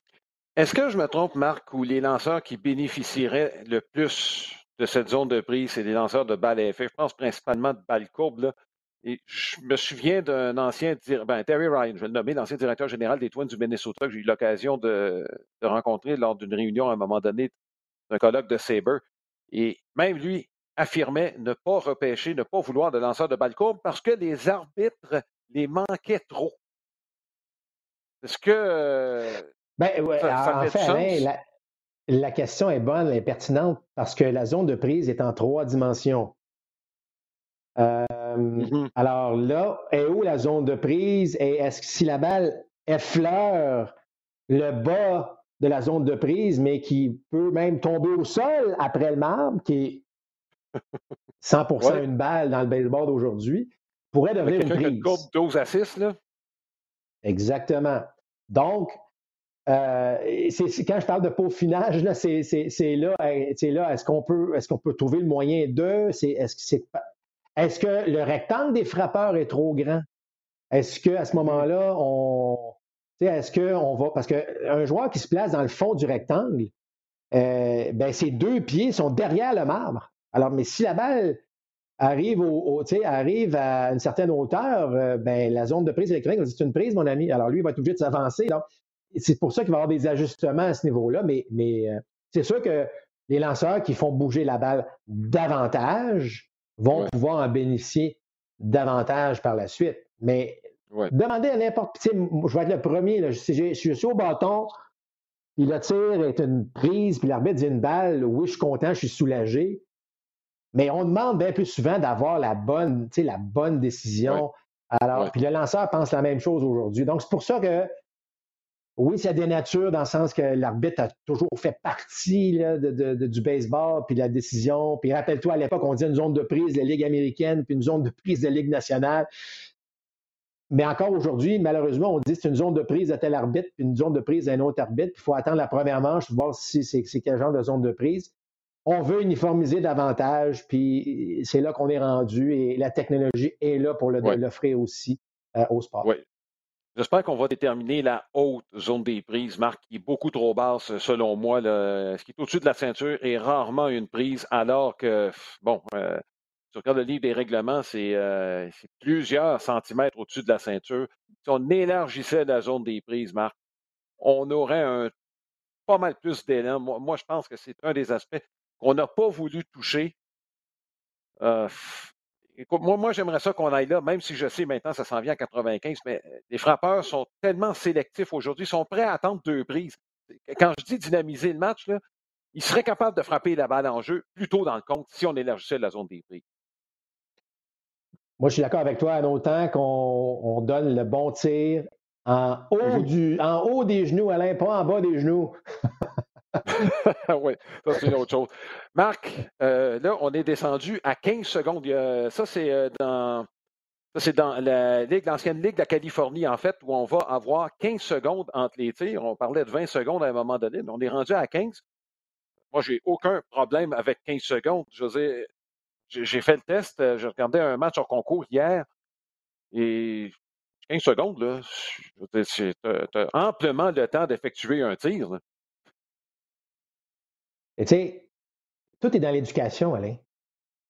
Est-ce que je me trompe, Marc, où les lanceurs qui bénéficieraient le plus de cette zone de prise, c'est les lanceurs de balles à effet? Je pense principalement de balles courbes. Là. Et je me souviens d'un ancien, ben, Terry Ryan, je vais le nommer, l'ancien directeur général des Twins du Minnesota, que j'ai eu l'occasion de, rencontrer lors d'une réunion à un moment donné d'un colloque de Sabre. Et même lui affirmait ne pas repêcher, ne pas vouloir de lanceurs de balle courbe parce que les arbitres les manquaient trop. Est-ce que. Ben, ouais, en fait, la, la question est bonne et pertinente parce que la zone de prise est en trois dimensions. Euh, mmh alors là, est où la zone de prise? Et est-ce que si la balle effleure le bas de la zone de prise, mais qui peut même tomber au sol après le marbre, qui est [laughs] 100% une balle dans le baseball d'aujourd'hui, pourrait devenir une prise. 12 à 6, là? Exactement. Donc, euh, quand je parle de peaufinage, là, c'est là, est-ce qu'on peut, trouver le moyen de, est-ce que que le rectangle des frappeurs est trop grand? Est-ce qu'à ce, moment-là, on. Est-ce qu'on va. Parce qu'un joueur qui se place dans le fond du rectangle, euh, ben, ses deux pieds sont derrière le marbre. Alors, mais si la balle arrive, à une certaine hauteur, euh, ben, la zone de prise électronique, c'est une prise, mon ami. Alors, lui, il va être obligé de s'avancer. C'est pour ça qu'il va y avoir des ajustements à ce niveau-là. Mais, mais euh, c'est sûr que les lanceurs qui font bouger la balle davantage, vont pouvoir en bénéficier davantage par la suite. Mais demandez à n'importe qui, je vais être le premier, là, si je, suis au bâton, puis le tir est une prise, puis l'arbitre dit une balle, oui, je suis content, je suis soulagé. Mais on demande bien plus souvent d'avoir la bonne, la bonne décision. Alors, puis le lanceur pense la même chose aujourd'hui. Donc, c'est pour ça que oui, c'est des natures dans le sens que l'arbitre a toujours fait partie du baseball, puis de la décision. Puis rappelle-toi, à l'époque, on disait une zone de prise de la Ligue américaine, puis une zone de prise de la Ligue nationale. Mais encore aujourd'hui, malheureusement, on dit que c'est une zone de prise à tel arbitre, puis une zone de prise à un autre arbitre. Il faut attendre la première manche pour voir si c'est, quel genre de zone de prise. On veut uniformiser davantage, puis c'est là qu'on est rendu, et la technologie est là pour l'offrir aussi euh, au sport. Oui. J'espère qu'on va déterminer la haute zone des prises, Marc, qui est beaucoup trop basse, selon moi. ce qui est au-dessus de la ceinture est rarement une prise, alors que, bon, euh, si on regarde le livre des règlements, euh, c'est plusieurs centimètres au-dessus de la ceinture. Si on élargissait la zone des prises, Marc, on aurait un pas mal plus d'élan. Moi, je pense que c'est un des aspects qu'on n'a pas voulu toucher. Euh, Écoute, moi, moi j'aimerais ça qu'on aille là, même si je sais maintenant ça s'en vient à 95, mais euh, les frappeurs sont tellement sélectifs aujourd'hui, sont prêts à attendre deux prises. Quand je dis dynamiser le match, là, ils seraient capables de frapper la balle en jeu plus tôt dans le compte si on élargissait la zone des prises. Moi, je suis d'accord avec toi, en autant qu'on donne le bon tir en haut, du, en haut des genoux, Alain, pas en bas des genoux. [laughs] oui, ça c'est une autre chose. Marc, euh, là, on est descendu à 15 secondes. Ça, c'est euh, dans. c'est dans Ligue, l'ancienne Ligue de la Californie, en fait, où on va avoir 15 secondes entre les tirs. On parlait de 20 secondes à un moment donné, mais on est rendu à 15. Moi, j'ai aucun problème avec 15 secondes. Je j'ai fait le test. Euh, j'ai regardé un match en concours hier et 15 secondes, là, as, amplement le temps d'effectuer un tir. Et tu sais, tout est dans l'éducation, Alain.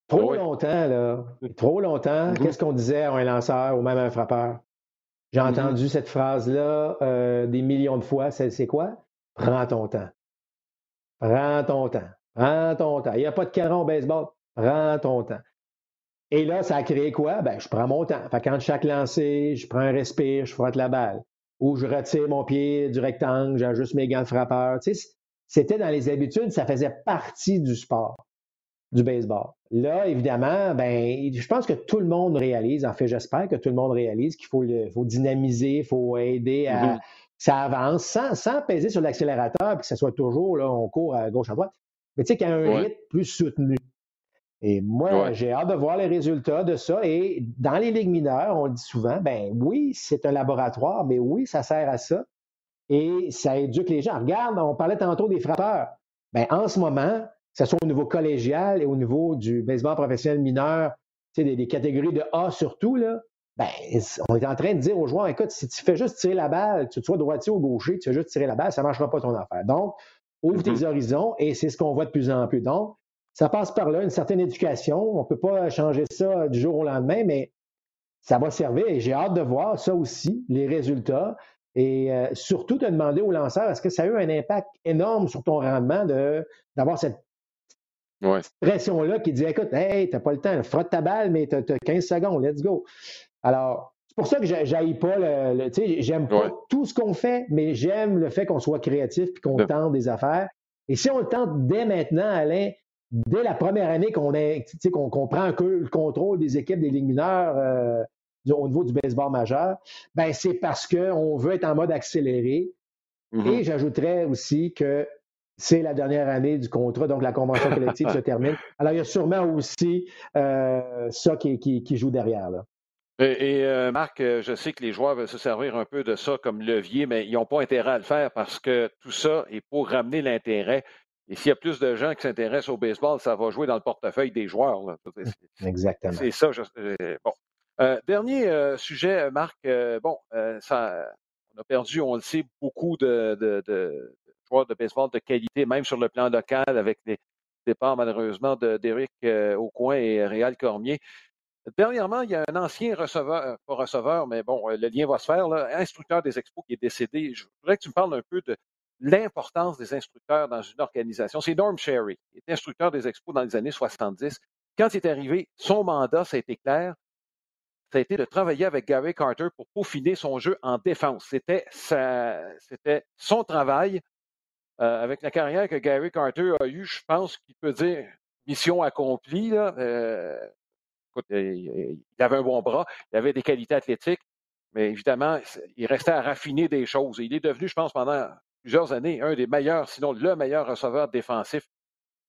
Trop longtemps, là, trop longtemps, mm-hmm. qu'est-ce qu'on disait à un lanceur ou même à un frappeur? J'ai mm-hmm. entendu cette phrase-là euh, des millions de fois. C'est quoi? Prends ton temps. Prends ton temps. Prends ton temps. Il n'y a pas de caron au baseball. Prends ton temps. Et là, ça a créé quoi? Ben, je prends mon temps. Fait quand chaque lancer, je prends un respire, je frotte la balle. Ou je retire mon pied du rectangle, j'ajuste mes gants de frappeur. Tu sais, c'était dans les habitudes, ça faisait partie du sport, du baseball. Là, évidemment, ben, je pense que tout le monde réalise, en fait, j'espère que tout le monde réalise qu'il faut, faut dynamiser, il faut aider à. Mm-hmm. Ça avance sans, sans peser sur l'accélérateur, puis que ça soit toujours, là, on court à gauche, à droite. Mais tu sais, qu'il y a un rythme plus soutenu. Et moi, j'ai hâte de voir les résultats de ça. Et dans les ligues mineures, on dit souvent, ben oui, c'est un laboratoire, mais oui, ça sert à ça. Et ça éduque les gens. Regarde, on parlait tantôt des frappeurs. Ben, en ce moment, que ce soit au niveau collégial et au niveau du baseball professionnel mineur, des, des catégories de A surtout, là, ben, on est en train de dire aux joueurs, écoute, si tu fais juste tirer la balle, tu sois droitier ou gaucher, tu fais juste tirer la balle, ça ne marchera pas ton affaire. Donc, ouvre tes mm-hmm. horizons et c'est ce qu'on voit de plus en plus. Donc, ça passe par là, une certaine éducation. On ne peut pas changer ça du jour au lendemain, mais ça va servir et j'ai hâte de voir ça aussi, les résultats. Et euh, surtout, te demander au lanceur, est-ce que ça a eu un impact énorme sur ton rendement d'avoir cette pression-là qui dit écoute, hey, t'as pas le temps, frotte ta balle, mais tu as, 15 secondes, let's go. Alors, c'est pour ça que j'aille pas le. tu sais, j'aime pas tout ce qu'on fait, mais j'aime le fait qu'on soit créatif et qu'on tente des affaires. Et si on le tente dès maintenant, Alain, dès la première année qu'on qu'on prend un peu le contrôle des équipes des ligues mineures euh, au niveau du baseball majeur, ben c'est parce qu'on veut être en mode accéléré. Mm-hmm. Et j'ajouterais aussi que c'est la dernière année du contrat, donc la convention collective [laughs] se termine. Alors, il y a sûrement aussi euh, ça qui, qui, joue derrière. Là. Et, euh, Marc, je sais que les joueurs veulent se servir un peu de ça comme levier, mais ils n'ont pas intérêt à le faire parce que tout ça est pour ramener l'intérêt. Et s'il y a plus de gens qui s'intéressent au baseball, ça va jouer dans le portefeuille des joueurs. Exactement. C'est ça. Euh, bon. Euh, dernier euh, sujet, Marc. bon, ça, on a perdu, on le sait, beaucoup de, joueurs de baseball de qualité, même sur le plan local, avec les départs malheureusement d'Éric Aucoin et Réal Cormier. Dernièrement, il y a un ancien receveur, pas receveur, mais bon, le lien va se faire, là, instructeur des expos qui est décédé. Je voudrais que tu me parles un peu de, l'importance des instructeurs dans une organisation. C'est Norm Sherry, qui était instructeur des expos dans les années 70. Quand il est arrivé, son mandat, ça a été clair, ça a été de travailler avec Gary Carter pour peaufiner son jeu en défense. C'était, son travail. Euh, avec la carrière que Gary Carter a eue, je pense qu'il peut dire mission accomplie. Euh, il avait un bon bras, il avait des qualités athlétiques, mais évidemment, il restait à raffiner des choses. Il est devenu, je pense, pendant plusieurs années, un des meilleurs, sinon le meilleur receveur défensif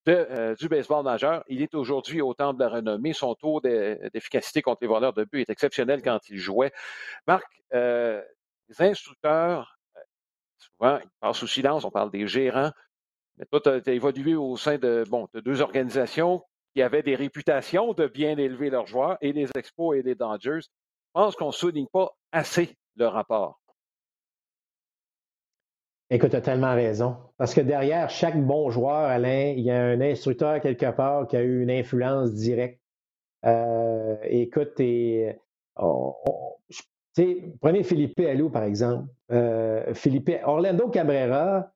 euh, du baseball majeur. Il est aujourd'hui au temps de la renommée. Son taux d'efficacité contre les voleurs de but est exceptionnel quand il jouait. Marc, euh, les instructeurs, euh, souvent, ils passent sous silence, on parle des gérants. Mais toi, tu as, évolué au sein de, bon, de deux organisations qui avaient des réputations de bien élever leurs joueurs, et les Expos et les Dodgers. Je pense qu'on ne souligne pas assez le rapport. Écoute, tu as tellement raison. Parce que derrière chaque bon joueur, Alain, il y a un instructeur quelque part qui a eu une influence directe. Euh, écoute, prenez Philippe Allou, par exemple. Euh, Philippe, Orlando Cabrera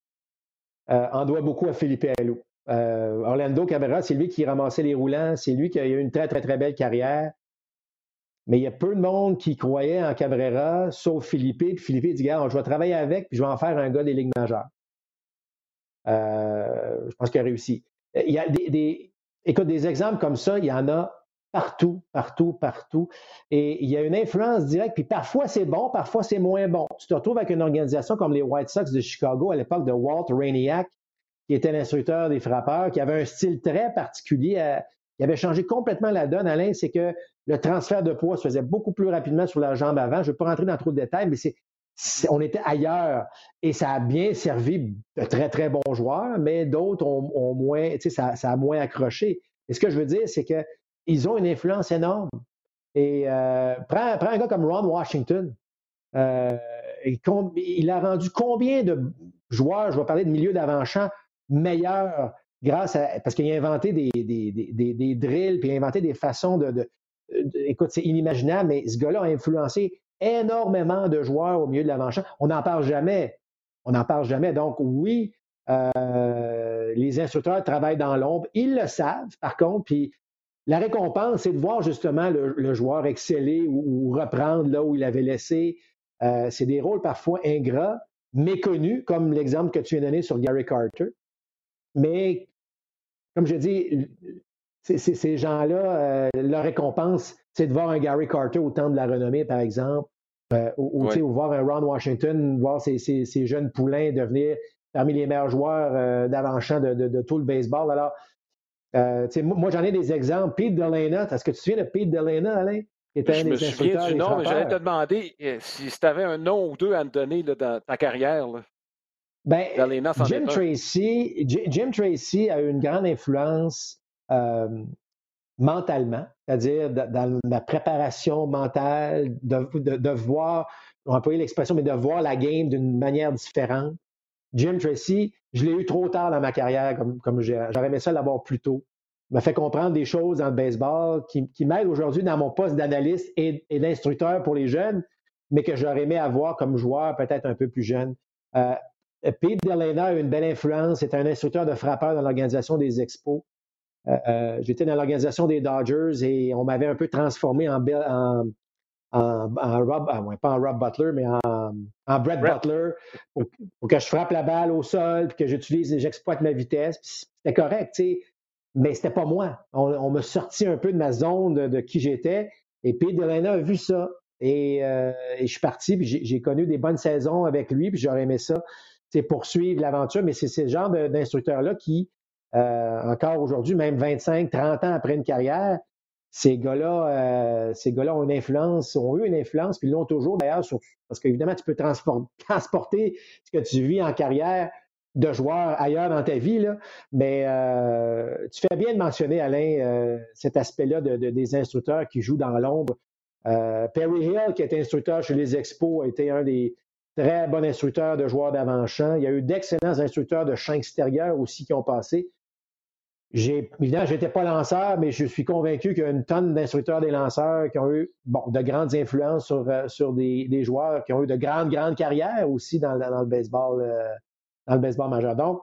euh, en doit beaucoup à Philippe Allou. Orlando Cabrera, c'est lui qui ramassait les roulants, c'est lui qui a eu une très, très, très belle carrière. Mais il y a peu de monde qui croyait en Cabrera, sauf Philippe. Puis Philippe dit je vais travailler avec, puis je vais en faire un gars des Ligues majeures. Euh, je pense qu'il a réussi. Il y a des, écoute, des exemples comme ça, il y en a partout, partout, partout. Et il y a une influence directe, puis parfois c'est bon, parfois c'est moins bon. Tu te retrouves avec une organisation comme les White Sox de Chicago à l'époque de Walt Rainiac, qui était l'instructeur des frappeurs, qui avait un style très particulier. Euh, il avait changé complètement la donne, Alain, c'est que le transfert de poids se faisait beaucoup plus rapidement sur la jambe avant. Je ne vais pas rentrer dans trop de détails, mais c'est, on était ailleurs et ça a bien servi de très, très bons joueurs, mais d'autres ont, moins, tu sais, ça, a moins accroché. Et ce que je veux dire, c'est que ils ont une influence énorme. Et euh, prends, un gars comme Ron Washington. Euh, il a rendu combien de joueurs, je vais parler de milieu d'avant-champ, meilleurs grâce à. Parce qu'il a inventé des, des, drills, puis il a inventé des façons de. Écoute, c'est inimaginable, mais ce gars-là a influencé énormément de joueurs au milieu de l'avant-champ. On n'en parle jamais. On n'en parle jamais. Donc, oui, euh, les instructeurs travaillent dans l'ombre. Ils le savent, par contre, puis la récompense, c'est de voir justement le, joueur exceller ou, reprendre là où il avait laissé. Euh, c'est des rôles parfois ingrats, méconnus, comme l'exemple que tu as donné sur Gary Carter. Mais, comme je dis, ces gens-là, euh, leur récompense, c'est de voir un Gary Carter au temps de la renommée, par exemple, euh, ou, voir un Ron Washington, voir ces, jeunes poulains devenir parmi les meilleurs joueurs d'avant-champ de, tout le baseball. Alors, euh, moi, j'en ai des exemples. Pete Delana, est-ce que tu te souviens de Pete Delana, Alain? je me souviens du nom, mais j'allais te demander euh, si, tu avais un nom ou deux à me donner dans ta carrière. Ben, Jim, Tracy, Jim Tracy a eu une grande influence euh, mentalement, c'est-à-dire dans la préparation mentale, de, voir, on va employer l'expression, mais de voir la game d'une manière différente. Jim Tracy, je l'ai eu trop tard dans ma carrière, comme, comme j'aurais aimé ça l'avoir plus tôt. Il m'a fait comprendre des choses dans le baseball qui, m'aident aujourd'hui dans mon poste d'analyste et, d'instructeur pour les jeunes, mais que j'aurais aimé avoir comme joueur peut-être un peu plus jeune. Euh, Pete Delena a une belle influence. C'est un instructeur de frappeur dans l'organisation des Expos. Euh, euh, j'étais dans l'organisation des Dodgers et on m'avait un peu transformé en, en, en, Rob, ah, pas en Rob Butler, mais en, en Brett, Butler, pour, que je frappe la balle au sol, puis que j'utilise, j'exploite ma vitesse. C'était correct, tu sais, mais c'était pas moi. On, m'a sorti un peu de ma zone de, qui j'étais. Et puis Delena a vu ça. Et, euh, et je suis parti, puis j'ai connu des bonnes saisons avec lui, puis j'aurais aimé ça, c'est poursuivre l'aventure. Mais c'est ce genre d'instructeur-là qui, euh, encore aujourd'hui, même 25, 30 ans après une carrière, ces gars-là, euh, ces gars-là ont une influence, ont eu une influence, puis l'ont toujours d'ailleurs, parce qu'évidemment, tu peux [laughs] transporter ce que tu vis en carrière de joueur ailleurs dans ta vie, mais euh, tu fais bien de mentionner, Alain, cet aspect-là de, des instructeurs qui jouent dans l'ombre. Perry Hill, qui est instructeur chez les Expos, a été un des très bons instructeurs de joueurs d'avant-champ. Il y a eu d'excellents instructeurs de champ extérieur aussi qui ont passé. Évidemment, je n'étais pas lanceur, mais je suis convaincu qu'il y a une tonne d'instructeurs des lanceurs qui ont eu bon, de grandes influences sur, euh, sur des, des, joueurs qui ont eu de grandes, grandes carrières aussi dans, dans le baseball euh, dans le baseball majeur. Donc,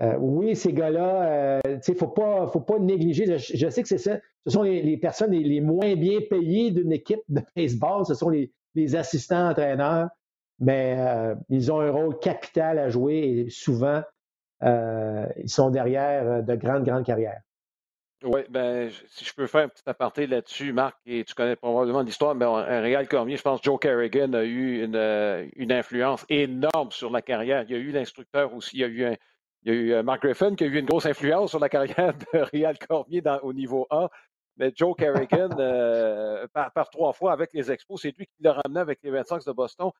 euh, oui, ces gars-là, il ne faut pas, faut pas négliger. Je, sais que c'est ça. Ce sont les, personnes les, moins bien payées d'une équipe de [laughs] baseball. Ce sont les, les assistants entraîneurs. Mais ils ont un rôle capital à jouer et souvent, euh, ils sont derrière euh, de grandes, grandes carrières. Oui, ben, si je peux faire un petit aparté là-dessus, Marc, et tu connais probablement l'histoire, mais un Réal Cormier, je pense que Joe Carrigan a eu une, euh, une, influence énorme sur la carrière. Il y a eu l'instructeur aussi, il y a eu, il y a eu Mark Griffin qui a eu une grosse influence sur la carrière de [laughs] Réal Cormier dans, au niveau A. Mais Joe Carrigan, [laughs] par, par, trois fois avec les Expos, c'est lui qui l'a ramené avec les 25 de Boston.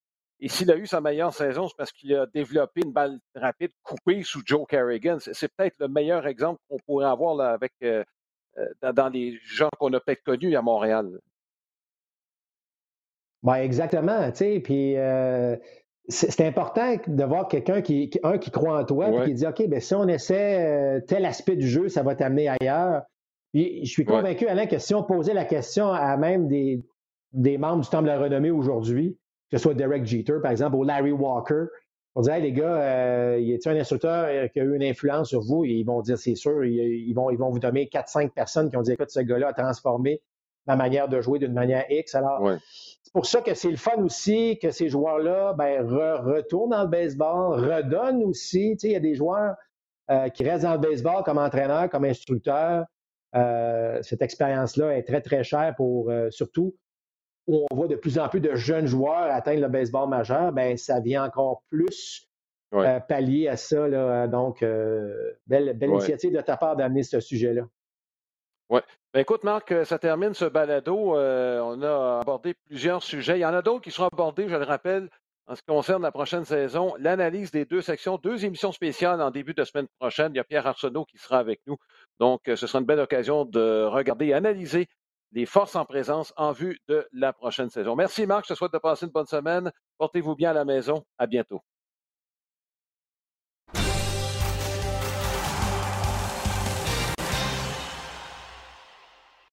Et s'il a eu sa meilleure saison, c'est parce qu'il a développé une balle rapide coupée sous Joe Carrigan. C'est peut-être le meilleur exemple qu'on pourrait avoir là, avec, euh, euh, dans les gens qu'on a peut-être connus à Montréal. Ben exactement, tu sais, puis euh, c'est important de voir quelqu'un qui, un, qui croit en toi, et qui dit, OK, ben si on essaie tel aspect du jeu, ça va t'amener ailleurs. Puis je suis convaincu, Alain, que si on posait la question à même des, des membres du Temple de la Renommée aujourd'hui, que ce soit Derek Jeter, par exemple, ou Larry Walker. On dirait, hey, les gars, euh, y a-t-il un instructeur euh, qui a eu une influence sur vous? ils vont dire, c'est sûr, ils, vont, ils vont vous donner 4-5 personnes qui ont dit, écoute, ce gars-là a transformé ma manière de jouer d'une manière X. Alors, c'est pour ça que c'est le fun aussi que ces joueurs-là ben, retournent dans le baseball, redonnent aussi. Tu sais, il y a des joueurs euh, qui restent dans le baseball comme entraîneur, comme instructeur, cette expérience-là est très, très chère pour surtout où on voit de plus en plus de jeunes joueurs atteindre le baseball majeur, ben ça vient encore plus pallier à ça. Donc, belle, belle initiative de ta part d'amener ce sujet-là. Oui. Ben écoute, Marc, ça termine ce balado. on a abordé plusieurs sujets. Il y en a d'autres qui seront abordés, je le rappelle, en ce qui concerne la prochaine saison, l'analyse des deux sections, deux émissions spéciales en début de semaine prochaine. Il y a Pierre Arsenault qui sera avec nous. Donc, ce sera une belle occasion de regarder et analyser les forces en présence en vue de la prochaine saison. Merci Marc, je te souhaite de passer une bonne semaine. Portez-vous bien à la maison. À bientôt.